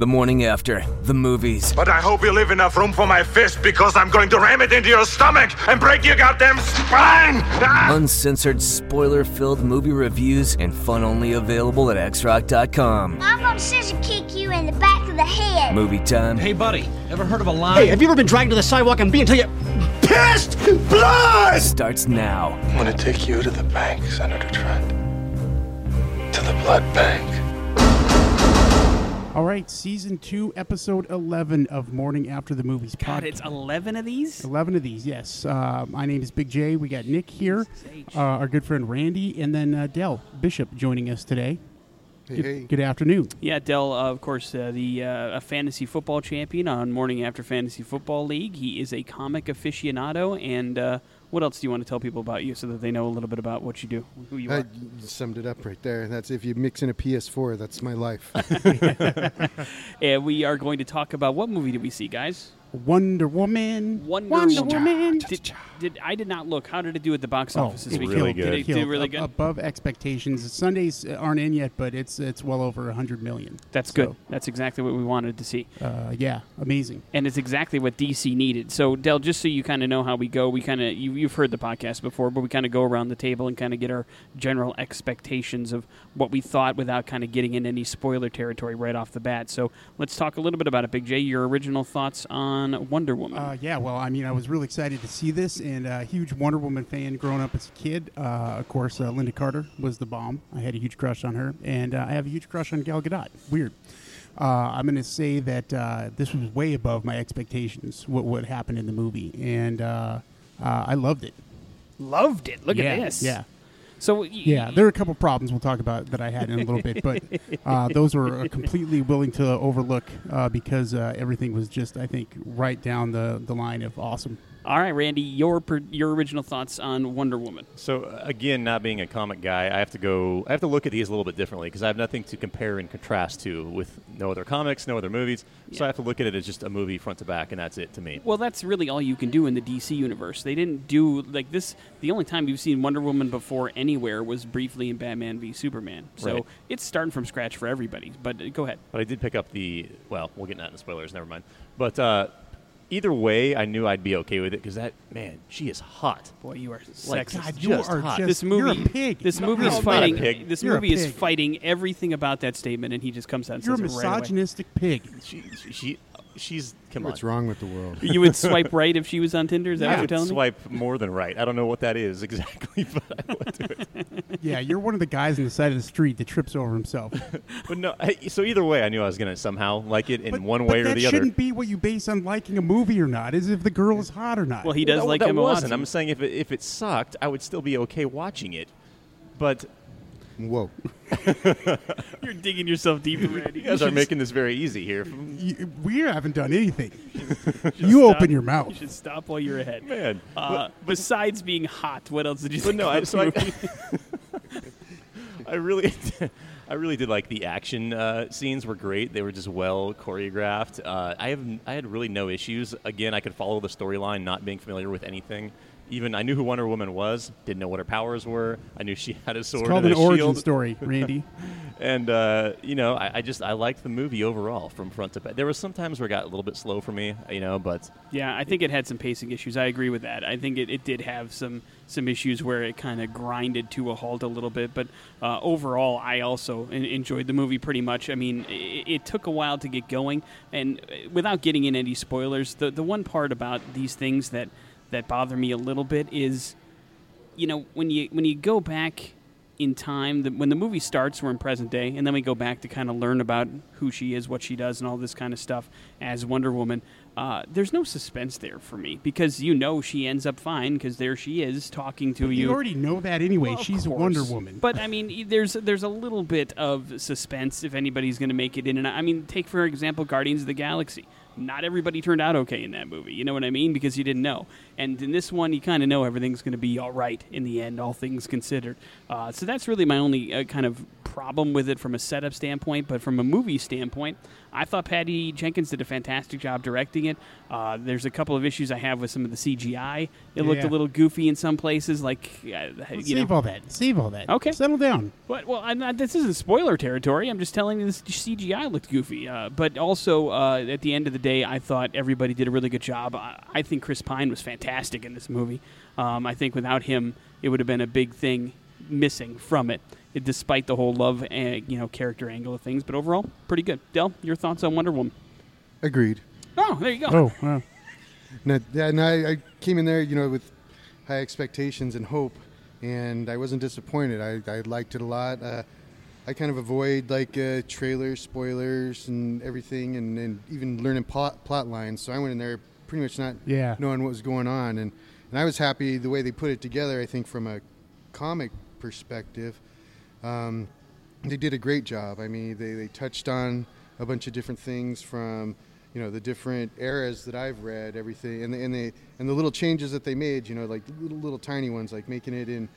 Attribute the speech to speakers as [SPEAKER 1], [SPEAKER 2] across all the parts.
[SPEAKER 1] The morning after, the movies.
[SPEAKER 2] But I hope you leave enough room for my fist because I'm going to ram it into your stomach and break your goddamn spine! Ah!
[SPEAKER 1] Uncensored, spoiler filled movie reviews and fun only available at xrock.com.
[SPEAKER 3] I'm gonna scissor kick you in the back of the head.
[SPEAKER 1] Movie time
[SPEAKER 4] Hey, buddy, ever heard of a line?
[SPEAKER 5] Hey, have you ever been dragged to the sidewalk and beat until you pissed blood?
[SPEAKER 1] starts now.
[SPEAKER 6] I'm gonna take you to the bank, Senator Trent. To the blood bank.
[SPEAKER 7] All right, season two, episode 11 of Morning After the Movies
[SPEAKER 8] God,
[SPEAKER 7] podcast.
[SPEAKER 8] it's 11 of these?
[SPEAKER 7] 11 of these, yes. Uh, my name is Big J. We got Nick here, uh, our good friend Randy, and then uh, Dell Bishop joining us today. Good, good afternoon.
[SPEAKER 8] Yeah, Dell, uh, of course, uh, the uh, a fantasy football champion on Morning After Fantasy Football League. He is a comic aficionado. And uh, what else do you want to tell people about you so that they know a little bit about what you do, who you
[SPEAKER 9] I
[SPEAKER 8] are?
[SPEAKER 9] summed it up right there. That's if you mix in a PS4, that's my life.
[SPEAKER 8] And we are going to talk about what movie did we see, guys?
[SPEAKER 7] Wonder Woman.
[SPEAKER 8] Wonder,
[SPEAKER 7] Wonder
[SPEAKER 8] Woman.
[SPEAKER 7] Woman.
[SPEAKER 8] Did, did I did not look? How did it do at the box
[SPEAKER 7] Oh,
[SPEAKER 8] office this
[SPEAKER 7] it
[SPEAKER 8] week?
[SPEAKER 7] killed,
[SPEAKER 8] Did it
[SPEAKER 7] it
[SPEAKER 8] do really good?
[SPEAKER 7] Above expectations. Sundays aren't in yet, but it's it's well over 100 million.
[SPEAKER 8] That's good. That's exactly what we wanted to see.
[SPEAKER 7] Uh, yeah, amazing.
[SPEAKER 8] and it's exactly what DC needed. So, Dell, just so you kind of know how we go, we kind of you, you've heard the podcast before, but we kind of go around the table and kind of get our general expectations of what we thought without kind of getting in any spoiler territory right off the bat. So, let's talk a little bit about it, Big J. Your original thoughts on Wonder Woman?
[SPEAKER 7] Uh, yeah, well, I mean, I was really excited to see this, and a huge Wonder Woman fan growing up as a kid. Uh, of course, uh, Lynda Carter was the bomb. I had a huge crush on her, and uh, I have a huge crush on Gal Gadot. Weird. Uh, I'm going to say that uh, this was way above my expectations. What what happened in the movie, and uh, uh, I loved it.
[SPEAKER 8] Loved it. Look
[SPEAKER 7] yeah,
[SPEAKER 8] at this.
[SPEAKER 7] Yeah,
[SPEAKER 8] So,
[SPEAKER 7] yeah. There are a couple problems we'll talk about that I had in a little bit, but uh, those were uh, completely willing to overlook uh, because uh, everything was just, I think, right down the, the line of awesome.
[SPEAKER 8] All right, Randy, your your original thoughts on Wonder Woman.
[SPEAKER 10] So uh, again, not being a comic guy, I have to go. I have to look at these a little bit differently because I have nothing to compare and contrast to with no other comics, no other movies. So I have to look at it as just a movie front to back, and that's it to me.
[SPEAKER 8] Well, that's really all you can do in the DC universe. They didn't do like this. The only time you've seen Wonder Woman before anywhere was briefly in Batman v Superman. So
[SPEAKER 10] Right.
[SPEAKER 8] it's starting from scratch for everybody. But uh, go ahead.
[SPEAKER 10] But I did pick up the. Well, we'll get into that in the spoilers. Never mind. But uh, either way, I knew I'd be okay with it because that man, she is hot.
[SPEAKER 8] Boy, you are
[SPEAKER 10] Like,
[SPEAKER 8] sexist.
[SPEAKER 10] God,
[SPEAKER 7] you
[SPEAKER 10] just
[SPEAKER 7] are
[SPEAKER 10] hot.
[SPEAKER 7] just
[SPEAKER 8] this
[SPEAKER 7] you're
[SPEAKER 8] movie,
[SPEAKER 7] a pig.
[SPEAKER 8] this movie
[SPEAKER 7] no,
[SPEAKER 8] is
[SPEAKER 7] I'm not a
[SPEAKER 8] fighting.
[SPEAKER 10] pig.
[SPEAKER 8] This
[SPEAKER 7] You're
[SPEAKER 8] movie is fighting everything about that statement, and he just comes out and
[SPEAKER 7] You're a
[SPEAKER 8] says it right away.
[SPEAKER 7] misogynistic pig.
[SPEAKER 10] She, she, she she's come
[SPEAKER 9] What's
[SPEAKER 10] on.
[SPEAKER 9] wrong with the world?
[SPEAKER 8] You would swipe right if she was on Tinder. Is that
[SPEAKER 7] Yeah.
[SPEAKER 8] what you're
[SPEAKER 10] would
[SPEAKER 8] telling me?
[SPEAKER 10] swipe more than right. I don't know what that is exactly, but I would do it.
[SPEAKER 7] Yeah, you're one of the guys on the side of the street that trips over himself.
[SPEAKER 10] But no, I, so either way, I knew I was going to somehow like it in
[SPEAKER 7] But-
[SPEAKER 10] one
[SPEAKER 7] but
[SPEAKER 10] way or the other.
[SPEAKER 7] That shouldn't be what you base on liking a movie or not. Is if the girl is hot or not.
[SPEAKER 8] Well, he does
[SPEAKER 10] that,
[SPEAKER 8] like
[SPEAKER 10] that
[SPEAKER 8] Emma
[SPEAKER 10] wasn't.
[SPEAKER 8] Watson.
[SPEAKER 10] I'm saying if it, if it sucked, I would still be okay watching it. But
[SPEAKER 9] Whoa.
[SPEAKER 8] You're digging yourself deeper, Randy.
[SPEAKER 10] you guys are making this very easy here.
[SPEAKER 7] You- we haven't done anything.
[SPEAKER 8] should
[SPEAKER 7] you
[SPEAKER 8] stop-
[SPEAKER 7] open your mouth.
[SPEAKER 8] You should stop while you're ahead.
[SPEAKER 10] Man,
[SPEAKER 8] Uh, besides being hot, what else did you
[SPEAKER 10] but
[SPEAKER 8] think?
[SPEAKER 10] no, I,
[SPEAKER 8] about
[SPEAKER 10] so I. I really, I really did like the action uh, scenes were great. They were just well choreographed. Uh, I have I had really no issues. Again, I could follow the storyline, not being familiar with anything. Even I knew who Wonder Woman was. Didn't know what her powers were. I knew she had a sword
[SPEAKER 7] It's called
[SPEAKER 10] and
[SPEAKER 7] an
[SPEAKER 10] a
[SPEAKER 7] origin
[SPEAKER 10] shield.
[SPEAKER 7] story, Randy.
[SPEAKER 10] And uh, you know, I, I just I liked the movie overall from front to back. There were some times where it got a little bit slow for me, you know, but
[SPEAKER 8] Yeah, I think it had some pacing issues. I agree with that. I think it, it did have some some issues where it kind of grinded to a halt a little bit. But uh, overall, I also en- enjoyed the movie pretty much. I mean, it, it took a while to get going, and uh, without getting in any spoilers, the the one part about these things that that bother me a little bit is, you know, when you when you go back in time, the, when the movie starts, we're in present day, and then we go back to kind of learn about who she is, what she does, and all this kind of stuff as Wonder Woman. Uh, there's no suspense there for me because you know she ends up fine because there she is talking to you.
[SPEAKER 7] You already know that anyway.
[SPEAKER 8] Well,
[SPEAKER 7] She's a
[SPEAKER 8] course.
[SPEAKER 7] Wonder Woman.
[SPEAKER 8] But I mean, there's there's a little bit of suspense if anybody's going to make it in and. I mean, take for example Guardians of the Galaxy. Not everybody turned out okay in that movie. You know what I mean? Because you didn't know. And in this one, you kind of know everything's going to be all right in the end, all things considered. Uh, so that's really my only uh, kind of problem with it from a setup standpoint. But from a movie standpoint, I thought Patty Jenkins did a fantastic job directing. it. Uh, there's a couple of issues I have with some of the CGI. It looked a little goofy in some places, like uh,
[SPEAKER 7] Let's
[SPEAKER 8] you
[SPEAKER 7] save
[SPEAKER 8] know.
[SPEAKER 7] all that. Save all that.
[SPEAKER 8] Okay.
[SPEAKER 7] Settle down.
[SPEAKER 8] But, well, I'm not, this isn't spoiler territory. I'm just telling you this CGI looked goofy. Uh, but also, uh, at the end of the day, I thought everybody did a really good job. I, I think Chris Pine was fantastic in this movie. Um, I think without him, it would have been a big thing missing from it, it- despite the whole love and you know character angle of things. But overall, pretty good. Dell, your thoughts on Wonder Woman?
[SPEAKER 9] Agreed.
[SPEAKER 8] Oh, there you go.
[SPEAKER 7] Oh, wow.
[SPEAKER 9] No, yeah, and I, I came in there, you know, with high expectations and hope, and I wasn't disappointed. I, I liked it a lot. Uh, I kind of avoid like uh, trailers, spoilers, and everything, and, and even learning plot, plot lines. So I went in there pretty much not
[SPEAKER 7] Yeah.
[SPEAKER 9] knowing what was going on, and, and I was happy the way they put it together. I think from a comic perspective, um, they did a great job. I mean, they, they touched on a bunch of different things from you know the different eras that I've read, everything, and the, and the and the little changes that they made. You know, like little little tiny ones, like making it in.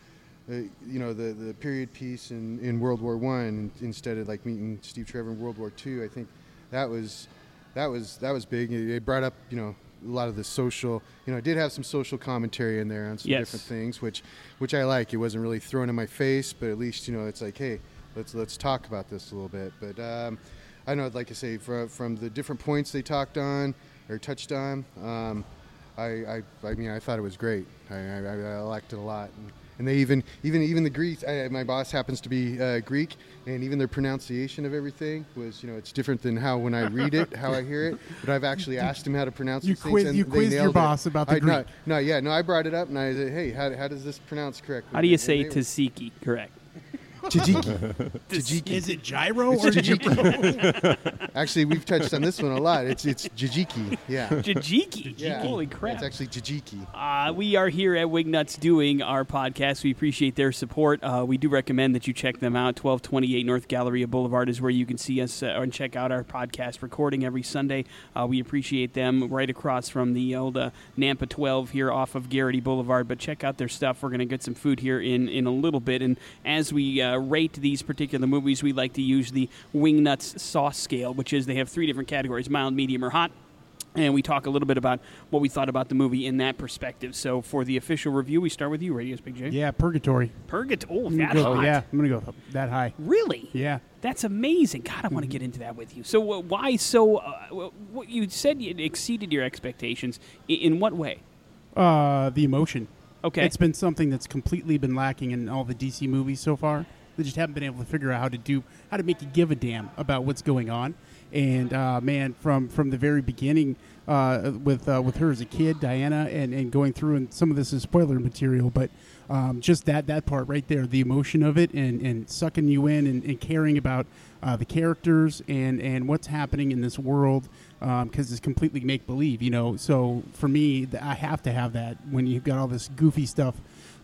[SPEAKER 9] Uh, you know the, the period piece in, in World War One instead of like meeting Steve Trevor in World War Two. I think that was that was that was big. It brought up you know a lot of the social. You know, it did have some social commentary in there on some
[SPEAKER 8] Yes.
[SPEAKER 9] different things, which which I like. It wasn't really thrown in my face, but at least you know it's like, hey, let's let's talk about this a little bit. But um, I know, like I say, from from the different points they talked on or touched on, um, I, I I mean I thought it was great. I, I, I liked it a lot. And, and they even, even, even the Greeks. I, my boss happens to be uh, Greek, and even their pronunciation of everything was, you know, it's different than how when I read it, how I hear it. But I've actually asked him how to pronounce
[SPEAKER 7] You
[SPEAKER 9] these
[SPEAKER 7] quiz-
[SPEAKER 9] things, and
[SPEAKER 7] you
[SPEAKER 9] they
[SPEAKER 7] quizzed your
[SPEAKER 9] nailed it.
[SPEAKER 7] boss about the
[SPEAKER 9] I, no,
[SPEAKER 7] Greek.
[SPEAKER 9] no, yeah, no. I brought it up, and I said, hey, how, how does this pronounce correctly?
[SPEAKER 8] How do you
[SPEAKER 9] And
[SPEAKER 8] say
[SPEAKER 9] they-
[SPEAKER 8] tzatziki? Correct.
[SPEAKER 9] Tzatziki. Tzatziki.
[SPEAKER 7] Is it gyro
[SPEAKER 9] It's
[SPEAKER 7] or
[SPEAKER 9] tzatziki. Actually, we've touched on this one a lot. It's it's jajiki. Yeah.
[SPEAKER 8] Jajiki.
[SPEAKER 9] Yeah.
[SPEAKER 8] Holy crap.
[SPEAKER 9] It's actually jajiki.
[SPEAKER 8] Uh, we are here at Wingnuts doing our podcast. We appreciate their support. Uh, we do recommend that you check them out. 1228 North Galleria Boulevard is where you can see us uh, and check out our podcast recording every Sunday. Uh, we appreciate them right across from the old uh, Nampa 12 here off of Garrity Boulevard. But check out their stuff. We're going to get some food here in, in a little bit. And as we uh, rate these particular movies, we like to use the Wingnuts sauce scale, which is they have three different categories mild, medium, or hot and we talk a little bit about what we thought about the movie in that perspective. So for the official review, we start with you, Radius Big J.
[SPEAKER 7] Yeah, Purgatory.
[SPEAKER 8] Purgatory. Oh,
[SPEAKER 7] I'm
[SPEAKER 8] that
[SPEAKER 7] go-
[SPEAKER 8] hot.
[SPEAKER 7] yeah, I'm gonna go that high.
[SPEAKER 8] Really?
[SPEAKER 7] Yeah.
[SPEAKER 8] That's amazing. God, I want to get into that with you. So uh, why so? Uh, what you said it exceeded your expectations. I- In what way?
[SPEAKER 7] Uh, the emotion.
[SPEAKER 8] Okay.
[SPEAKER 7] It's been something that's completely been lacking in all the DC movies so far. They just haven't been able to figure out how to do how to make you give a damn about what's going on. And uh, man, from from the very beginning, uh, with uh, with her as a kid, Diana, and, and going through, and some of this is spoiler material, but um, just that that part right there, the emotion of it, and, and sucking you in, and, and caring about uh, the characters and and what's happening in this world, because it's completely make believe, you know. So for me, I have to have that when you've got all this goofy stuff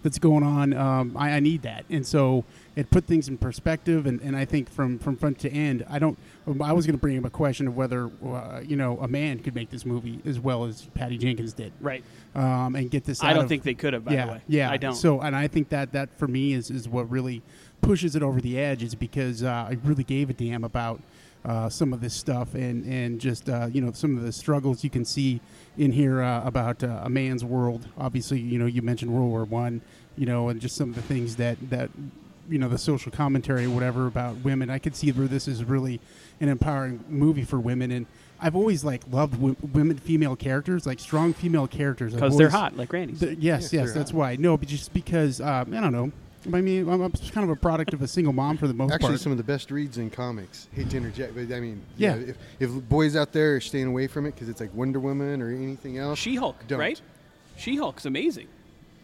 [SPEAKER 7] that's going on. Um, I, I need that, and so it put things in perspective. And, and I think from, from front to end, I don't. I was going to bring up a question of whether uh, you know a man could make this movie as well as Patty Jenkins did,
[SPEAKER 8] Right.
[SPEAKER 7] Um, and get this.
[SPEAKER 8] I don't
[SPEAKER 7] of-
[SPEAKER 8] think they could have. By
[SPEAKER 7] yeah,
[SPEAKER 8] the way.
[SPEAKER 7] yeah,
[SPEAKER 8] I don't.
[SPEAKER 7] So, and I think that that for me is is what really pushes it over the edge is because uh, I really gave a damn about uh, some of this stuff and and just uh, you know some of the struggles you can see in here uh, about uh, a man's world. Obviously, you know you mentioned World War One, you know, and just some of the things that that you know the social commentary or whatever about women. I could see where this is really an empowering movie for women and. I've always like loved w- women, female characters, like strong female characters.
[SPEAKER 8] Because they're hot, like Randy's.
[SPEAKER 7] Th- yes,
[SPEAKER 9] Yes,
[SPEAKER 7] yes, that's
[SPEAKER 9] hot.
[SPEAKER 7] why. No, but just because um, I don't know. I mean, I'm, I'm kind of a product of a single mom for the most
[SPEAKER 9] Actually,
[SPEAKER 7] part.
[SPEAKER 9] Actually, some of the best reads in comics. Hate to interject, but I mean,
[SPEAKER 7] Yeah.
[SPEAKER 9] you know, if, if boys out there are staying away from it because it's like Wonder Woman or anything else,
[SPEAKER 8] She-Hulk, right? She-Hulk's amazing.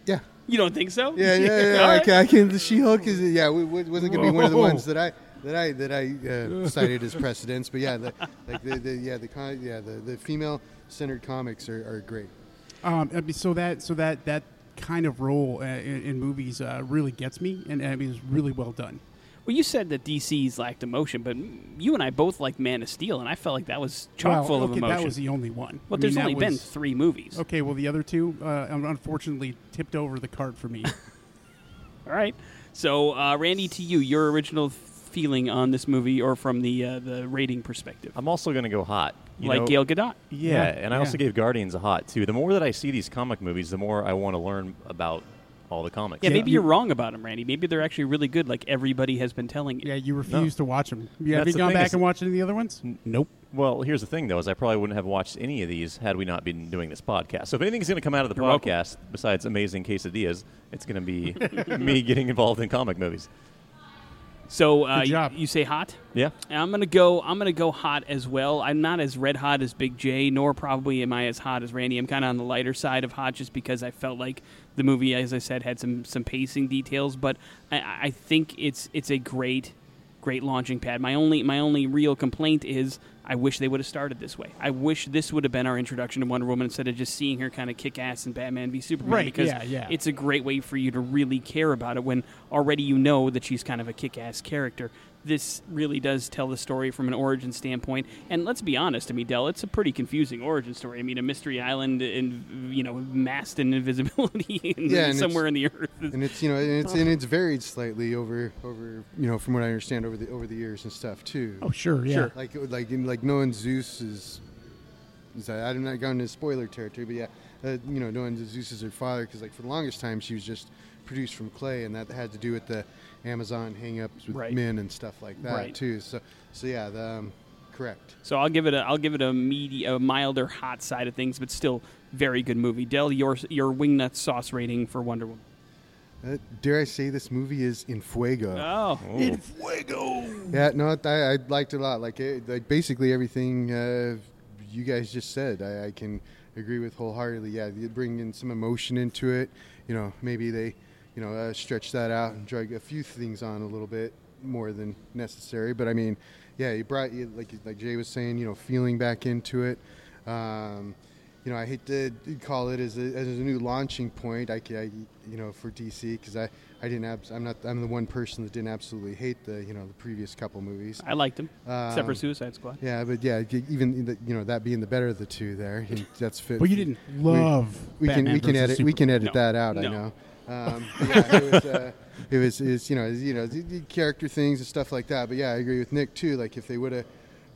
[SPEAKER 9] Yeah,
[SPEAKER 8] You don't think so?
[SPEAKER 9] yeah, yeah. yeah,
[SPEAKER 8] All right.
[SPEAKER 9] Okay, I can. The She-Hulk is yeah. We, we- wasn't going to be one of the ones that I that I that I uh, cited as precedents, but yeah, the, like the, the yeah the con- yeah the, the female centered comics are, are great.
[SPEAKER 7] Um, I mean, so that so that that kind of role uh, in, in movies uh, really gets me, and I mean, it's really well done.
[SPEAKER 8] Well, you said that DC's lacked emotion, but you and I both liked Man of Steel, and I felt like that was chock
[SPEAKER 7] well,
[SPEAKER 8] full of emotion.
[SPEAKER 7] that was the only one.
[SPEAKER 8] well,
[SPEAKER 7] I
[SPEAKER 8] there's
[SPEAKER 7] mean,
[SPEAKER 8] only
[SPEAKER 7] that
[SPEAKER 8] been three movies.
[SPEAKER 7] Okay, well, the other two, uh, unfortunately, tipped over the cart for me.
[SPEAKER 8] All right. So, uh, Randy, to you, your original feeling on this movie or from the uh, the rating perspective?
[SPEAKER 10] I'm also going to go hot. You
[SPEAKER 8] like
[SPEAKER 10] know-
[SPEAKER 8] Gail Gadot.
[SPEAKER 10] Yeah,
[SPEAKER 7] Yeah,
[SPEAKER 10] and I also gave Guardians a hot too. The more that I see these comic movies, the more I want to learn about all the comics.
[SPEAKER 8] Yeah,
[SPEAKER 7] Yeah,
[SPEAKER 8] maybe
[SPEAKER 7] you-
[SPEAKER 8] you're wrong about them, Randy. Maybe they're actually really good, like everybody has been telling you.
[SPEAKER 7] Yeah, you refuse to watch them. You have
[SPEAKER 10] That's
[SPEAKER 7] you
[SPEAKER 10] the
[SPEAKER 7] gone
[SPEAKER 10] thing
[SPEAKER 7] back
[SPEAKER 10] is-
[SPEAKER 7] and watched any of the other ones? Nope.
[SPEAKER 10] Well, here's the thing, though, is I probably wouldn't have watched any of these had we not been doing this podcast. So if anything's going to come out of the
[SPEAKER 8] You're welcome.
[SPEAKER 10] podcast besides amazing quesadillas, it's going to be me getting involved in comic movies.
[SPEAKER 8] So uh,
[SPEAKER 7] Good
[SPEAKER 8] you,
[SPEAKER 7] job.
[SPEAKER 8] you say hot?
[SPEAKER 10] Yeah.
[SPEAKER 8] And I'm gonna go. I'm gonna go hot as well. I'm not as red hot as Big J, nor probably am I as hot as Randy. I'm kind of on the lighter side of hot, just because I felt like the movie, as I said, had some some pacing details. But I, I think it's it's a great great launching pad. My only my only real complaint is I wish they would have started this way. I wish this would have been our introduction to Wonder Woman instead of just seeing her kind of kick ass in Batman v Superman.
[SPEAKER 7] Right,
[SPEAKER 8] Because
[SPEAKER 7] yeah, yeah.
[SPEAKER 8] it's a great way for you to really care about it when already you know that she's kind of a kick ass character. This really does tell the story from an origin standpoint, and let's be honest. I mean, Dell, it's a pretty confusing origin story. I mean, a mystery island and you know, masked in invisibility in
[SPEAKER 9] Yeah, and
[SPEAKER 8] somewhere in the earth.
[SPEAKER 9] and it's you know and it's and it's varied slightly over over you know from what I understand over the over the years and stuff too.
[SPEAKER 7] Oh, sure, yeah.
[SPEAKER 9] Like like in, like knowing Zeus is. is that, I'm not going into spoiler territory, but yeah, uh, you know, knowing that Zeus is her father because like for the longest time she was just produced from clay, and that had to do with the Amazon hang-ups with
[SPEAKER 8] Right.
[SPEAKER 9] men and stuff like that
[SPEAKER 8] Right.
[SPEAKER 9] too. So so yeah, the, um, correct.
[SPEAKER 8] So I'll give it a I'll give it a medi- a milder hot side of things, but still very good movie. Dell, your your wingnut sauce rating for Wonder Woman.
[SPEAKER 9] Uh, dare I say this movie is in fuego?
[SPEAKER 8] Oh, oh. in fuego!
[SPEAKER 9] Yeah, no, I, I liked it a lot. Like, it, like basically everything uh, you guys just said, I, I can agree with wholeheartedly. Yeah, you bring in some emotion into it. You know, maybe they, you know, uh, stretch that out and drag a few things on a little bit more than necessary. But I mean, yeah, you brought you like like Jay was saying, you know, feeling back into it. Um, you know, I hate to call it as a, as a new launching point. I, I you know, for DC because I, I didn't. Abs- I'm not. I'm the one person that didn't absolutely hate the you know the previous couple movies.
[SPEAKER 8] I liked him, except for
[SPEAKER 9] Um,
[SPEAKER 8] Suicide Squad.
[SPEAKER 9] Yeah, but yeah, even the, you know that being the better of the two there, that's fit.
[SPEAKER 7] But you didn't love
[SPEAKER 9] We, we can we can
[SPEAKER 7] versus
[SPEAKER 9] edit we can edit
[SPEAKER 8] No.
[SPEAKER 9] that out. I know. Um, yeah, it was uh, it was it's, you know you know character things and stuff like that. But yeah, I agree with Nick too. Like if they would have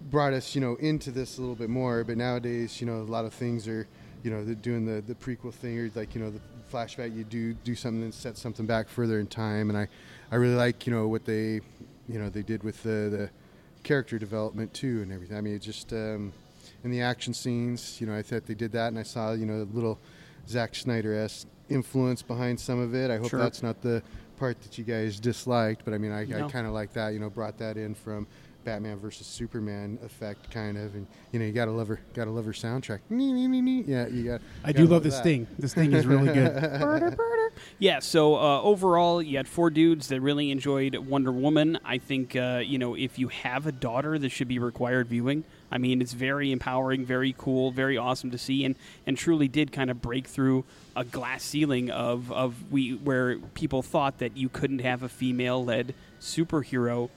[SPEAKER 9] brought us you know into this a little bit more, but nowadays you know a lot of things are you know they're doing the the prequel thing or like you know the flashback you do do something and set something back further in time, and I I really like you know what they you know they did with the the character development too and everything. I mean, it just um, in the action scenes, you know, I thought they did that, and I saw you know a little Zack Snyder esque influence behind some of it. I hope
[SPEAKER 8] Sure.
[SPEAKER 9] that's not the part that you guys disliked, but I mean, I,
[SPEAKER 8] No.
[SPEAKER 9] I kind of like that. You know, brought that in from Batman versus Superman effect, kind of, and you know, you gotta love her, gotta love her soundtrack. Nee, nee, nee, nee. Yeah, you got.
[SPEAKER 7] I do love this
[SPEAKER 9] that.
[SPEAKER 7] thing. This thing is really good.
[SPEAKER 8] Yeah, so uh, overall, you had four dudes that really enjoyed Wonder Woman. I think, uh, you know, if you have a daughter, this should be required viewing. I mean, it's very empowering, very cool, very awesome to see, and, and truly did kind of break through a glass ceiling of, of we where people thought that you couldn't have a female led superhero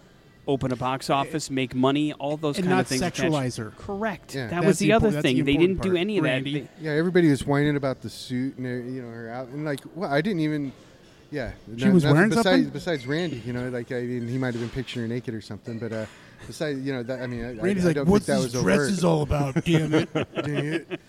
[SPEAKER 8] open a box office, make money, all those
[SPEAKER 7] And
[SPEAKER 8] kind
[SPEAKER 7] not
[SPEAKER 8] of things.
[SPEAKER 7] sexualize her.
[SPEAKER 8] Correct.
[SPEAKER 9] Yeah.
[SPEAKER 8] That
[SPEAKER 7] That's
[SPEAKER 8] was the,
[SPEAKER 7] the
[SPEAKER 8] other
[SPEAKER 7] impor- that's the
[SPEAKER 8] thing. They didn't do any of
[SPEAKER 7] Randy.
[SPEAKER 8] that. They-
[SPEAKER 9] Yeah, everybody was whining about the suit and you know her out, and like, well, I didn't even. Yeah,
[SPEAKER 7] She was wearing
[SPEAKER 9] besides,
[SPEAKER 7] something?
[SPEAKER 9] Besides Randy, you know, like I mean, he might have been picturing her naked or something, but uh, besides, you know, that I mean, I,
[SPEAKER 7] Randy's
[SPEAKER 9] I, I
[SPEAKER 7] like,
[SPEAKER 9] don't
[SPEAKER 7] "What's
[SPEAKER 9] think that
[SPEAKER 7] these
[SPEAKER 9] was
[SPEAKER 7] dresses
[SPEAKER 9] overt.
[SPEAKER 7] all about? Damn it!"
[SPEAKER 9] Dang it.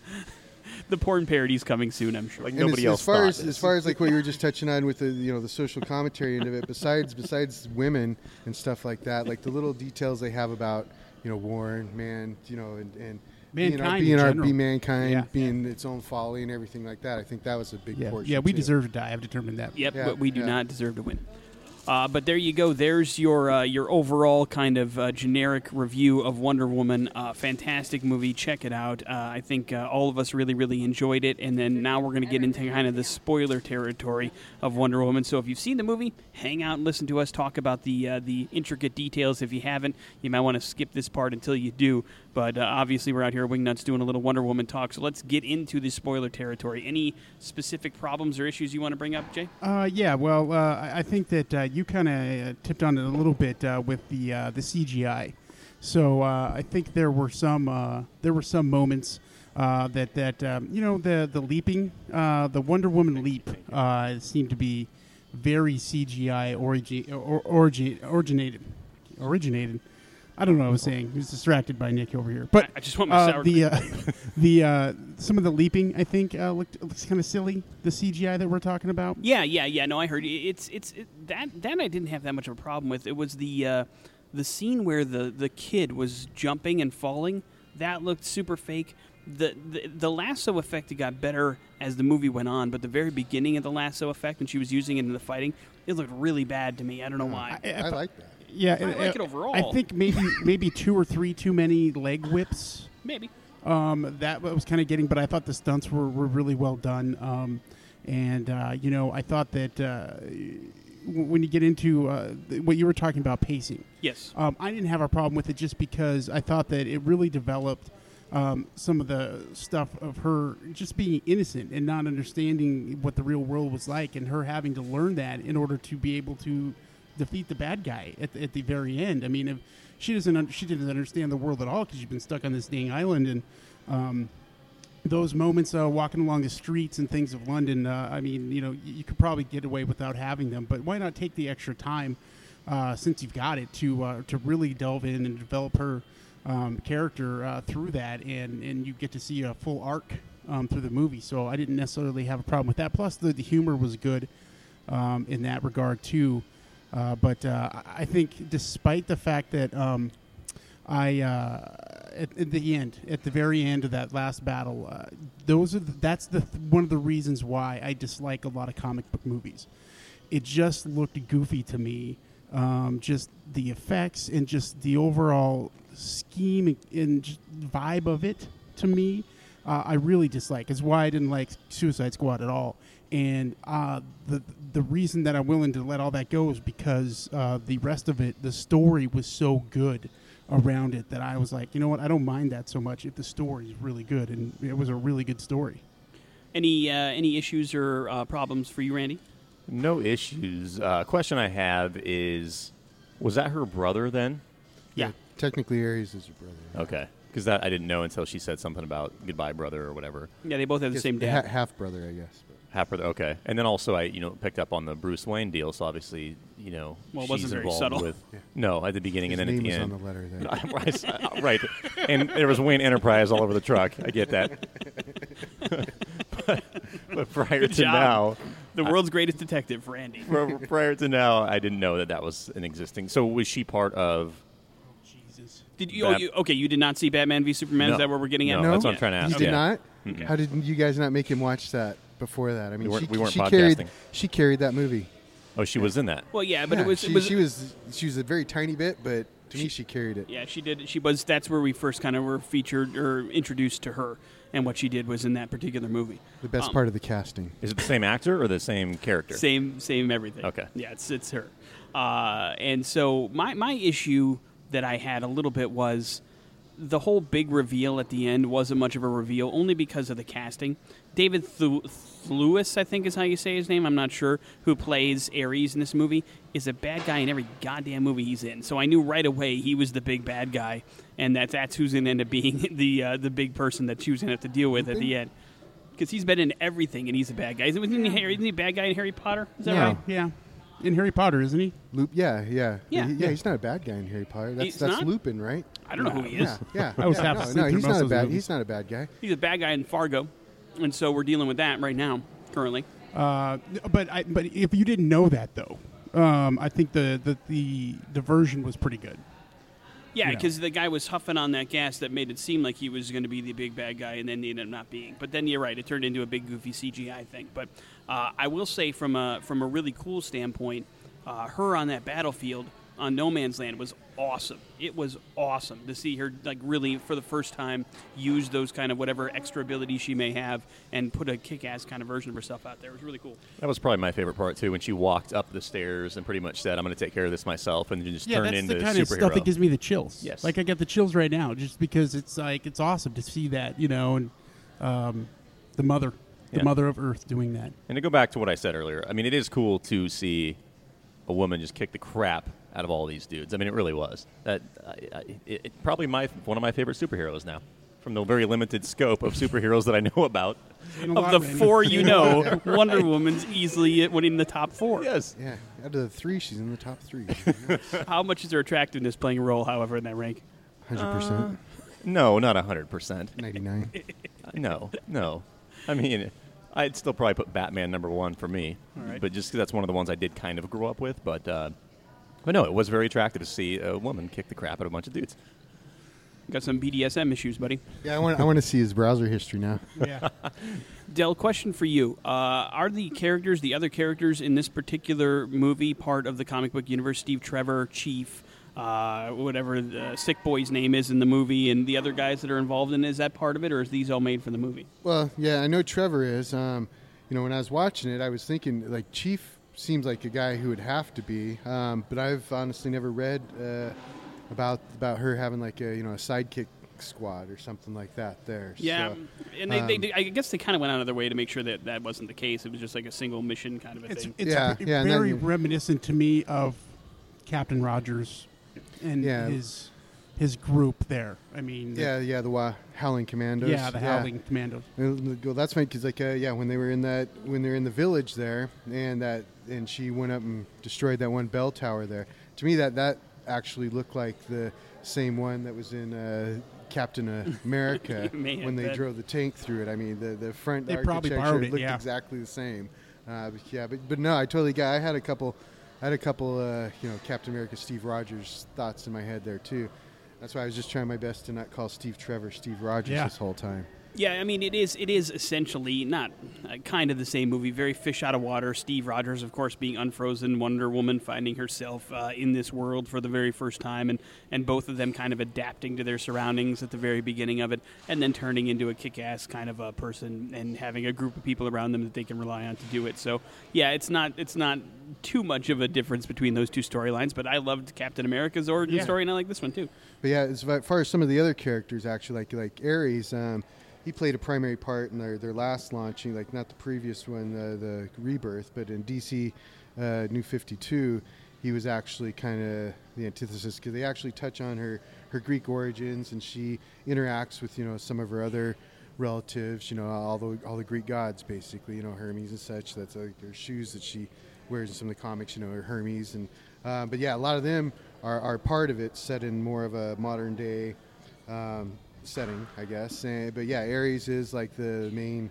[SPEAKER 8] the porn parody's coming soon, I'm sure.
[SPEAKER 10] Like
[SPEAKER 9] And
[SPEAKER 10] nobody
[SPEAKER 9] as,
[SPEAKER 10] else
[SPEAKER 9] as far
[SPEAKER 10] thought
[SPEAKER 9] as
[SPEAKER 10] this.
[SPEAKER 9] as far as like what you were just touching on with the you know the social commentary end of it, besides besides women and stuff like that, like the little details they have about you know Warren, man, you know, and and being our,
[SPEAKER 7] Mankind
[SPEAKER 9] being,
[SPEAKER 7] in
[SPEAKER 9] our
[SPEAKER 7] general.
[SPEAKER 9] be mankind,
[SPEAKER 7] Yeah.
[SPEAKER 9] being its own folly and everything like that. I think that was a big
[SPEAKER 7] yeah,
[SPEAKER 9] portion.
[SPEAKER 7] yeah, we
[SPEAKER 9] too.
[SPEAKER 7] deserve to die. I've determined that.
[SPEAKER 8] Yep,
[SPEAKER 9] Yeah,
[SPEAKER 8] but we do
[SPEAKER 9] yeah.
[SPEAKER 8] not deserve to win. Uh, but there you go. There's your uh, your overall kind of uh, generic review of Wonder Woman. Uh, fantastic movie. Check it out. Uh, I think uh, all of us really, really enjoyed it. And then now we're going to get into kind of the spoiler territory of Wonder Woman. So if you've seen the movie, hang out and listen to us talk about the the intricate details. If you haven't, you might want to skip this part until you do. But uh, obviously, we're out here Wingnuts doing a little Wonder Woman talk. So let's get into the spoiler territory. Any specific problems or issues you want to bring up, Jay?
[SPEAKER 7] Uh, yeah, well, uh, I think that uh, you kind of uh, tipped on it a little bit uh, with the the CGI. So I think there were some there were some moments that that um, you know the the leaping the Wonder Woman leap seemed to be very CGI origi- or, origi- originated. originated. I don't know what I was saying. I was distracted by Nick over here. But
[SPEAKER 8] I just want my
[SPEAKER 7] uh,
[SPEAKER 8] sour
[SPEAKER 7] the uh, the uh, some of the leaping I think uh, looked looks kind of silly. The CGI that we're talking about.
[SPEAKER 8] Yeah, yeah, yeah. No, I heard it's it's it, that that I didn't have that much of a problem with. It was the uh, the scene where the the kid was jumping and falling. That looked super fake. The, the the lasso effect got better as the movie went on, but the very beginning of the lasso effect when she was using it in the fighting, it looked really bad to me. I don't know why.
[SPEAKER 9] I like that.
[SPEAKER 7] Yeah,
[SPEAKER 8] I like
[SPEAKER 7] uh,
[SPEAKER 8] it overall.
[SPEAKER 7] I think maybe maybe two or three too many leg whips.
[SPEAKER 8] Maybe.
[SPEAKER 7] Um, that was kind of getting, but I thought the stunts were, were really well done. Um, and uh, you know, I thought that uh, when you get into uh, what you were talking about pacing,
[SPEAKER 8] Yes.
[SPEAKER 7] um, I didn't have a problem with it just because I thought that it really developed um, some of the stuff of her just being innocent and not understanding what the real world was like, and her having to learn that in order to be able to defeat the bad guy at the, at the very end. I mean, if she doesn't, un- she didn't understand the world at all because she's been stuck on this dang island, and um, those moments uh, walking along the streets and things of London, uh, I mean, you know, you could probably get away without having them, but why not take the extra time uh, since you've got it to uh, to really delve in and develop her um, character uh, through that, and and you get to see a full arc um, through the movie. So I didn't necessarily have a problem with that. Plus, the, the humor was good um, in that regard too. Uh, but uh, I- think, despite the fact that um, I uh, at, at the end, at the very end of that last battle, uh, those are the, that's the one of the reasons why I dislike a lot of comic book movies. It just looked goofy to me. Um, just the effects and just the overall scheme and vibe of it to me, uh, I really dislike. Is why I didn't like Suicide Squad at all. And uh, the the reason that I'm willing to let all that go is because uh, the rest of it, the story was so good around it that I was like, you know what, I don't mind that so much if the story is really good, and it was a really good story.
[SPEAKER 8] Any uh, any issues or uh, problems for you, Randy?
[SPEAKER 10] No issues. Uh, question I have is, was that her brother then?
[SPEAKER 8] Yeah.
[SPEAKER 9] Technically, Ares is your brother.
[SPEAKER 10] Okay, because that I didn't know until she said something about goodbye, brother, or whatever.
[SPEAKER 8] Yeah, they both have the same dad.
[SPEAKER 9] ha- half brother, I guess.
[SPEAKER 10] Half brother. Okay, and then also I, you know, picked up on the Bruce Wayne deal. So obviously, you know,
[SPEAKER 8] Well, it
[SPEAKER 10] she's
[SPEAKER 8] wasn't very
[SPEAKER 10] involved
[SPEAKER 8] subtle.
[SPEAKER 10] with. No, at the beginning
[SPEAKER 9] His
[SPEAKER 10] and then
[SPEAKER 9] name
[SPEAKER 10] at
[SPEAKER 9] is
[SPEAKER 10] the
[SPEAKER 9] on
[SPEAKER 10] end.
[SPEAKER 9] the letter there.
[SPEAKER 10] right, uh, right. And there was Wayne Enterprise all over the truck. I get that. but, but prior
[SPEAKER 8] Good
[SPEAKER 10] to
[SPEAKER 8] job.
[SPEAKER 10] now,
[SPEAKER 8] The world's greatest detective, Randy.
[SPEAKER 10] prior to now, I didn't know that that was an existing. So was she part of?
[SPEAKER 7] Jesus.
[SPEAKER 8] Did you, oh,
[SPEAKER 10] Bat-
[SPEAKER 8] you? Okay, you did not see Batman v Superman.
[SPEAKER 10] No.
[SPEAKER 8] Is that what we're getting at?
[SPEAKER 10] No, that's what I'm trying to ask.
[SPEAKER 9] You
[SPEAKER 10] ask.
[SPEAKER 9] did not.
[SPEAKER 10] Mm-mm.
[SPEAKER 9] How did you guys not make him watch that before that? I mean,
[SPEAKER 10] We weren't-
[SPEAKER 9] she,
[SPEAKER 10] we weren't
[SPEAKER 9] she carried
[SPEAKER 10] podcasting.
[SPEAKER 9] she carried that movie.
[SPEAKER 10] Oh, she was in that.
[SPEAKER 8] Well, yeah, but
[SPEAKER 9] Yeah,
[SPEAKER 8] it was.
[SPEAKER 9] she,
[SPEAKER 8] it was
[SPEAKER 9] she was she was a very tiny bit, but to me, she carried it.
[SPEAKER 8] Yeah, she did. She was. That's where we first kind of were featured or introduced to her, and what she did was in that particular movie.
[SPEAKER 9] The best
[SPEAKER 8] Um,
[SPEAKER 9] part of the casting.
[SPEAKER 10] Is it the same actor or the same character?
[SPEAKER 8] Same, same everything.
[SPEAKER 10] Okay.
[SPEAKER 8] Yeah, it's it's her. Uh, and so my my issue that I had a little bit was the whole big reveal at the end wasn't much of a reveal, only because of the casting. David Thu- Lewis, I think is how you say his name. I'm not sure who plays Ares in this movie. Is a bad guy in every goddamn movie he's in. So I knew right away he was the big bad guy, and that that's who's going to end up being the uh, the big person that she was going to have to deal with at the end. Because he's been in everything, and he's a bad guy. Isn't, he, Harry- isn't he a bad guy in Harry Potter? Is that
[SPEAKER 9] Yeah.
[SPEAKER 8] right?
[SPEAKER 7] Yeah, in Harry Potter, isn't he?
[SPEAKER 9] Loop, yeah, yeah,
[SPEAKER 8] Yeah.
[SPEAKER 9] He- yeah. He's not a bad guy in Harry Potter. That's
[SPEAKER 8] He's
[SPEAKER 9] that's
[SPEAKER 8] not?
[SPEAKER 9] Lupin, right?
[SPEAKER 8] I don't know who he is.
[SPEAKER 9] Yeah, yeah.
[SPEAKER 7] I was
[SPEAKER 9] yeah,
[SPEAKER 7] half
[SPEAKER 9] no,
[SPEAKER 7] asleep
[SPEAKER 9] no,
[SPEAKER 7] through
[SPEAKER 9] he's
[SPEAKER 7] most
[SPEAKER 9] not
[SPEAKER 7] of
[SPEAKER 9] a bad.
[SPEAKER 7] movies.
[SPEAKER 9] He's not a bad guy.
[SPEAKER 8] He's a bad guy in Fargo, and so we're dealing with that right now, currently.
[SPEAKER 7] Uh, but I, but if you didn't know that though, um, I think the, the the diversion was pretty good.
[SPEAKER 8] Yeah,
[SPEAKER 7] Yeah.
[SPEAKER 8] because the guy was huffing on that gas that made it seem like he was going to be the big bad guy, and then he ended up not being. But then you're right; it turned into a big goofy CGI thing. But uh, I will say, from a from a really cool standpoint, uh, her on that battlefield on No Man's Land was awesome. It was awesome to see her like really for the first time use those kind of whatever extra abilities she may have and put a kick-ass kind of version of herself out there. It was really cool.
[SPEAKER 10] That was probably my favorite part too, when she walked up the stairs and pretty much said, "I'm going to take care of this myself," and just
[SPEAKER 7] Yeah,
[SPEAKER 10] turned
[SPEAKER 7] that's
[SPEAKER 10] into
[SPEAKER 7] the
[SPEAKER 10] a
[SPEAKER 7] kind of stuff that gives me the chills.
[SPEAKER 10] Yes.
[SPEAKER 7] like I get the chills right now just because it's like it's awesome to see that you know, and um, the mother, the
[SPEAKER 10] Yeah.
[SPEAKER 7] mother of Earth doing that.
[SPEAKER 10] And to go back to what I said earlier, I mean, it is cool to see a woman just kick the crap out of all these dudes. I mean, it really was. That I, I, it, it- probably my one of my favorite superheroes now, from the very limited scope of superheroes that I know about.
[SPEAKER 8] Of
[SPEAKER 7] lot
[SPEAKER 8] the
[SPEAKER 7] Randy.
[SPEAKER 8] four you know, Wonder Woman's easily winning the top four.
[SPEAKER 10] Yes.
[SPEAKER 9] Yeah, out of the three, she's in the top three.
[SPEAKER 8] How much is her attractiveness playing a role, however, in that rank?
[SPEAKER 9] Hundred
[SPEAKER 10] Uh,
[SPEAKER 9] percent,
[SPEAKER 10] No, not hundred percent.
[SPEAKER 9] ninety nine.
[SPEAKER 10] No, no. I mean, I'd still probably put Batman number one for me,
[SPEAKER 8] All right.
[SPEAKER 10] but because that's one of the ones I did kind of grow up with. But uh, but no, it was very attractive to see a woman kick the crap out of a bunch of dudes.
[SPEAKER 8] Got some BDSM issues, buddy.
[SPEAKER 9] Yeah, I want I want to see his browser history now.
[SPEAKER 7] Yeah.
[SPEAKER 8] Dell, question for you: uh, Are the characters, the other characters in this particular movie, part of the comic book universe? Steve Trevor, Chief, uh, whatever the sick boy's name is in the movie, and the other guys that are involved in it, is that part of it, or is these all made for the movie?
[SPEAKER 9] Well, yeah, I know Trevor is. Um, you know, when I was watching it, I was thinking like Chief seems like a guy who would have to be, um, but I've honestly never read uh, about about her having like a you know a sidekick squad or something like that. There,
[SPEAKER 8] Yeah,
[SPEAKER 9] So,
[SPEAKER 8] and they, they,
[SPEAKER 9] um,
[SPEAKER 8] they- I guess they kind of went out of their way to make sure that that wasn't the case. It was just like a single mission kind of a
[SPEAKER 7] It's,
[SPEAKER 8] thing.
[SPEAKER 7] it's
[SPEAKER 9] Yeah,
[SPEAKER 7] v-
[SPEAKER 9] yeah,
[SPEAKER 7] very
[SPEAKER 9] you-
[SPEAKER 7] reminiscent to me of Captain Rogers and
[SPEAKER 9] Yeah.
[SPEAKER 7] his his group there. I mean, the-
[SPEAKER 9] yeah, yeah, the uh, Howling Commandos.
[SPEAKER 7] yeah, the Howling Commandos.
[SPEAKER 9] Well, that's funny because like uh, yeah, when they were in that when they're in the village there, and that and she went up and destroyed that one bell tower there. To me, that that actually looked like the same one that was in uh, Captain America when they drove the tank through it. I mean, the the front
[SPEAKER 7] They probably
[SPEAKER 9] architecture
[SPEAKER 7] it,
[SPEAKER 9] looked
[SPEAKER 7] yeah.
[SPEAKER 9] exactly the same. Uh, but yeah, but but no, I totally got. I had a couple, I had a couple, uh, you know, Captain America, Steve Rogers thoughts in my head there too. That's why I was just trying my best to not call Steve Trevor Steve Rogers
[SPEAKER 7] Yeah.
[SPEAKER 9] this whole time.
[SPEAKER 8] Yeah, I mean it is it is essentially not uh, kind of the same movie. Very fish out of water. Steve Rogers, of course, being unfrozen, Wonder Woman finding herself uh, in this world for the very first time, and and both of them kind of adapting to their surroundings at the very beginning of it, and then turning into a kick-ass kind of a person and having a group of people around them that they can rely on to do it. So yeah, it's not it's not too much of a difference between those two storylines. But I loved Captain America's origin
[SPEAKER 7] Yeah.
[SPEAKER 8] story, and I like this one too.
[SPEAKER 9] But yeah, as far as some of the other characters, actually, like like Ares, um, he played a primary part in their, their last launching, like not the previous one, uh, the Rebirth, but in DC uh, New Fifty Two, he was actually kind of the antithesis because they actually touch on her her Greek origins, and she interacts with you know some of her other relatives, you know all the all the Greek gods, basically, you know Hermes and such. That's like their shoes that she wears in some of the comics, you know, Hermes and. Uh, but yeah, a lot of them are, are part of it, set in more of a modern day um, setting, I guess. Uh, but yeah, Ares is like the main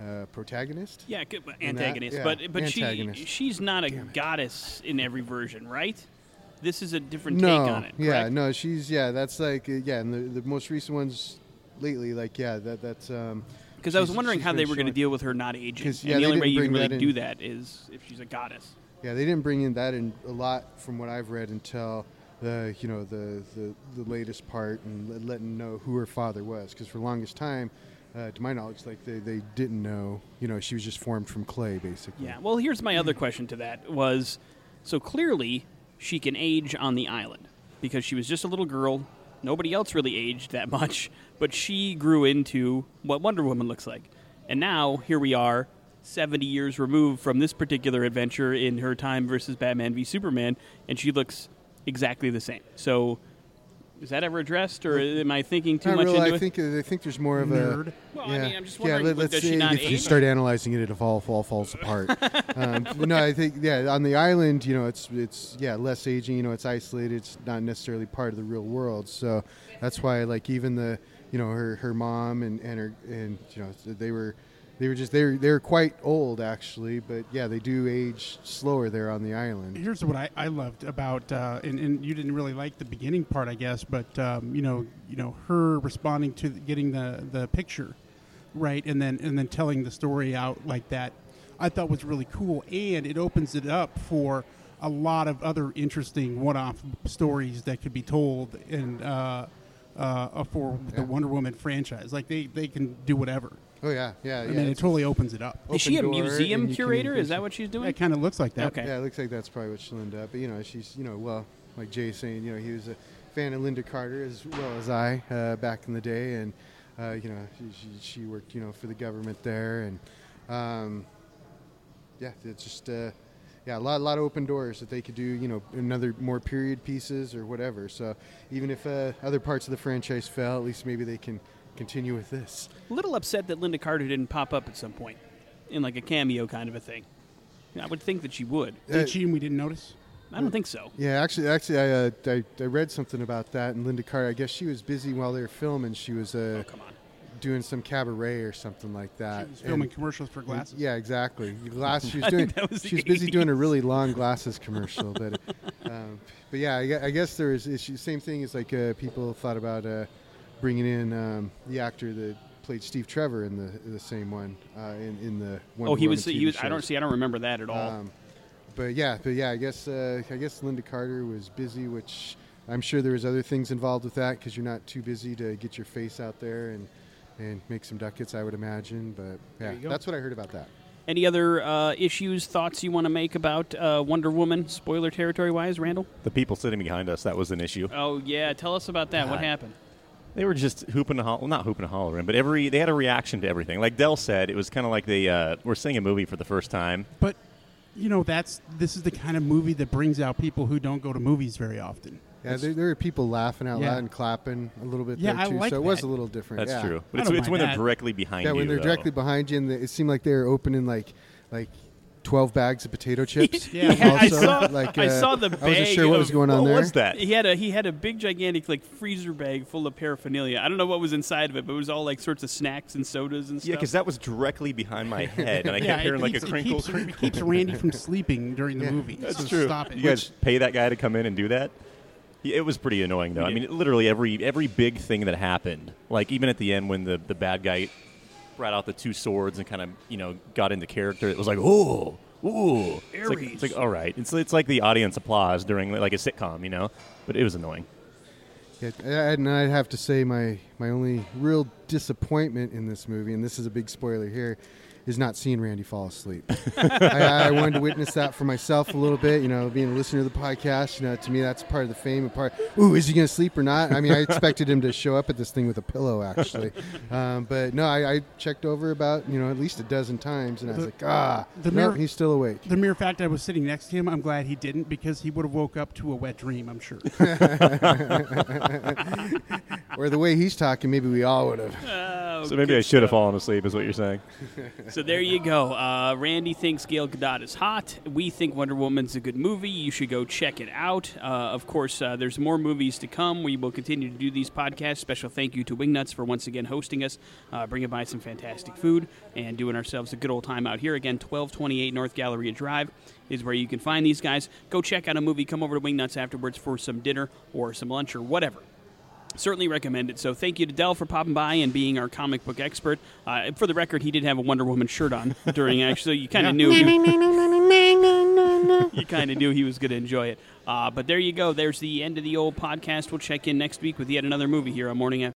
[SPEAKER 9] uh, protagonist.
[SPEAKER 8] Yeah, good, but antagonist.
[SPEAKER 9] yeah,
[SPEAKER 8] but but
[SPEAKER 9] antagonist.
[SPEAKER 8] she she's not a goddess in every version, right? This is a different
[SPEAKER 9] no,
[SPEAKER 8] take on it.
[SPEAKER 9] yeah,
[SPEAKER 8] correct?
[SPEAKER 9] no, she's yeah, that's like uh, yeah, and the, the most recent ones lately, like yeah, that that's um.
[SPEAKER 8] Because I was wondering how they were going to deal with her not aging.
[SPEAKER 9] 'Cause,
[SPEAKER 8] and
[SPEAKER 9] yeah,
[SPEAKER 8] the only way you can really do that is if she's a goddess.
[SPEAKER 9] Yeah, they didn't bring in that in a lot from what I've read until the you know the the, the latest part and let- letting know who her father was because for longest time, uh, to my knowledge, like they, they didn't know. You know, she was just formed from clay, basically.
[SPEAKER 8] Yeah. Well, here's my other question to that was, so clearly she can age on the island because she was just a little girl. Nobody else really aged that much, but she grew into what Wonder Woman looks like. And now here we are, 70 years removed from this particular adventure in her time versus Batman v Superman, and she looks exactly the same. So is that ever addressed, or am I thinking too
[SPEAKER 9] Not
[SPEAKER 8] much
[SPEAKER 9] really.
[SPEAKER 8] into
[SPEAKER 9] I
[SPEAKER 8] it?
[SPEAKER 9] think I think there's more of
[SPEAKER 7] Nerd.
[SPEAKER 9] a.
[SPEAKER 8] Well, I
[SPEAKER 9] yeah.
[SPEAKER 8] mean, I'm just wondering, yeah,
[SPEAKER 9] let, us
[SPEAKER 8] does she
[SPEAKER 9] say
[SPEAKER 8] not
[SPEAKER 9] if you start analyzing it, it all all falls apart. um, no, I think yeah, on the island, you know, it's it's yeah less aging. You know, it's isolated. It's not necessarily part of the real world. So that's why like even the you know her her mom and and her and you know they were. They were just they were, they were quite old actually, but yeah, they do age slower there on the island.
[SPEAKER 7] Here's what I, I loved about, uh, and, and you didn't really like the beginning part, I guess, but um, you know, you know, her responding to getting the, the picture, right, and then and then telling the story out like that, I thought was really cool, and it opens it up for a lot of other interesting one-off stories that could be told, and uh, uh, for the
[SPEAKER 9] Yeah.
[SPEAKER 7] Wonder Woman franchise, like they they can do whatever.
[SPEAKER 9] Oh yeah, yeah,
[SPEAKER 7] I
[SPEAKER 9] yeah.
[SPEAKER 7] mean, it totally opens it up.
[SPEAKER 8] Is she a museum
[SPEAKER 9] and you can
[SPEAKER 8] curator? Is that what she's doing?
[SPEAKER 7] It kind of looks like that.
[SPEAKER 8] Okay.
[SPEAKER 9] Yeah, it looks like that's probably what she'll end up. But you know, she's you know, well, like Jay's saying, you know, he was a fan of Lynda Carter as well as I uh, back in the day, and uh, you know, she, she, she worked you know for the government there, and um, yeah, it's just uh, yeah, a lot, a lot of open doors that they could do. You know, another more period pieces or whatever. So even if uh, other parts of the franchise fell, at least maybe they can continue with this.
[SPEAKER 8] A little upset that Lynda Carter didn't pop up at some point in like a cameo kind of a thing. I would think that she would.
[SPEAKER 7] Did she and we didn't notice?
[SPEAKER 8] I don't think so.
[SPEAKER 9] Yeah, actually, actually, I, uh, I I read something about that, and Lynda Carter. I guess she was busy while they were filming. She was uh,
[SPEAKER 8] Oh, come on.
[SPEAKER 9] doing some cabaret or something like that.
[SPEAKER 7] She was filming
[SPEAKER 9] And-
[SPEAKER 7] commercials for glasses.
[SPEAKER 9] Yeah, exactly. Glass. She was doing.
[SPEAKER 8] was
[SPEAKER 9] she was busy doing a really long glasses commercial, but um, but yeah, I, I guess there is issue- same thing as like uh, people thought about uh, bringing in um, the actor that played Steve Trevor in the the same one uh, in in the Wonder
[SPEAKER 8] Oh, he was. He was. I don't see. I don't remember that at all.
[SPEAKER 9] Um, but yeah, but yeah, I guess uh, I guess Lynda Carter was busy, which I'm sure there was other things involved with that because you're not too busy to get your face out there and and make some ducats, I would imagine. But yeah, that's what I heard about that.
[SPEAKER 8] Any other uh, issues, thoughts you want to make about uh, Wonder Woman? Spoiler territory wise, Randall.
[SPEAKER 10] The people sitting behind us, that was an issue.
[SPEAKER 8] Oh yeah, tell us about that. What happened?
[SPEAKER 10] They were just hooping and hollering, well, not hooping and hollering, but every they had a reaction to everything. Like Dell said, it was kind of like they uh, were seeing a movie for the first time.
[SPEAKER 7] But you know, that's this is the kind of movie that brings out people who don't go to movies very often.
[SPEAKER 9] Yeah, there, there were people laughing out
[SPEAKER 7] Yeah.
[SPEAKER 9] loud and clapping a little bit
[SPEAKER 7] Yeah,
[SPEAKER 9] there
[SPEAKER 7] I
[SPEAKER 9] too.
[SPEAKER 7] like
[SPEAKER 9] so it was a little different.
[SPEAKER 10] That's
[SPEAKER 9] yeah.
[SPEAKER 10] true. But it's, it's when
[SPEAKER 7] mind
[SPEAKER 10] they're directly behind
[SPEAKER 9] Yeah,
[SPEAKER 10] you.
[SPEAKER 9] when they're
[SPEAKER 10] though.
[SPEAKER 9] directly behind you, and the, it seemed like they were opening like like twelve bags of potato chips.
[SPEAKER 7] Yeah,
[SPEAKER 8] I
[SPEAKER 9] also.
[SPEAKER 8] saw.
[SPEAKER 9] like
[SPEAKER 8] I
[SPEAKER 9] uh,
[SPEAKER 8] saw the Bag
[SPEAKER 9] I wasn't sure what was going on
[SPEAKER 10] What
[SPEAKER 9] there.
[SPEAKER 10] What was that?
[SPEAKER 8] He had a he had a big gigantic like freezer bag full of paraphernalia. I don't know what was inside of it, but it was all like sorts of snacks and sodas and stuff.
[SPEAKER 10] Yeah, because that was directly behind my head, and I
[SPEAKER 7] yeah,
[SPEAKER 10] kept hearing
[SPEAKER 7] it
[SPEAKER 10] like
[SPEAKER 7] keeps,
[SPEAKER 10] a
[SPEAKER 7] it
[SPEAKER 10] crinkle.
[SPEAKER 7] keeps,
[SPEAKER 10] crinkle.
[SPEAKER 7] keeps Randy from sleeping during the movie.
[SPEAKER 10] That's
[SPEAKER 7] so
[SPEAKER 10] true.
[SPEAKER 7] Stop it.
[SPEAKER 10] You guys pay that guy to come in and do that? It was pretty annoying, though. I mean, literally every every big thing that happened, like even at the end when the, the bad guy brought out the two swords and kind of you know got into character, it was like, oh, ooh, it's like, it's like all right. It's it's like the audience applause during like a sitcom, you know. But it was annoying.
[SPEAKER 9] Yeah, and I'd have to say my my only real disappointment in this movie, and this is a big spoiler here, is not seeing Randy fall asleep. I, I wanted to witness that for myself a little bit. You know, being a listener to the podcast, you know, to me that's part of the fame and part. Ooh, is he going to sleep or not? I mean, I expected him to show up at this thing with a pillow, actually, um, but no, I, I checked over about you know at least a dozen times, and I was like, ah,
[SPEAKER 7] the
[SPEAKER 9] no,
[SPEAKER 7] mere-
[SPEAKER 9] he's still awake.
[SPEAKER 7] The mere fact I was sitting next to him, I'm glad he didn't because he would have woke up to a wet dream. I'm sure.
[SPEAKER 9] or the way he's talking, maybe we all would have.
[SPEAKER 8] Oh,
[SPEAKER 10] So maybe I should have fallen asleep, is what you're saying.
[SPEAKER 8] So there you go. Uh, Randy thinks Gail Gadot is hot. We think Wonder Woman's a good movie. You should go check it out. Uh, of course, uh, there's more movies to come. We will continue to do these podcasts. Special thank you to Wingnuts for once again hosting us, uh, bringing by some fantastic food, and doing ourselves a good old time out here. Again, 1228 North Galleria Drive is where you can find these guys. Go check out a movie. Come over to Wingnuts afterwards for some dinner or some lunch or whatever certainly recommend it. So thank you to Dell for popping by and being our comic book expert. Uh, for the record, he did have a Wonder Woman shirt on during actually. You kind of knew. He, you kind of knew he was going to enjoy it. Uh, but there you go. There's the end of the old podcast. We'll check in next week with yet another movie here on Morning After.